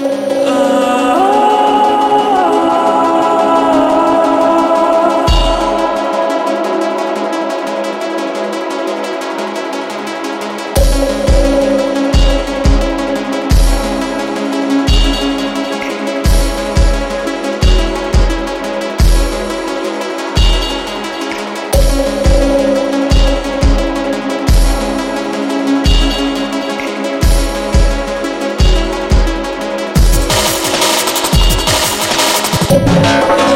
Oh. Thank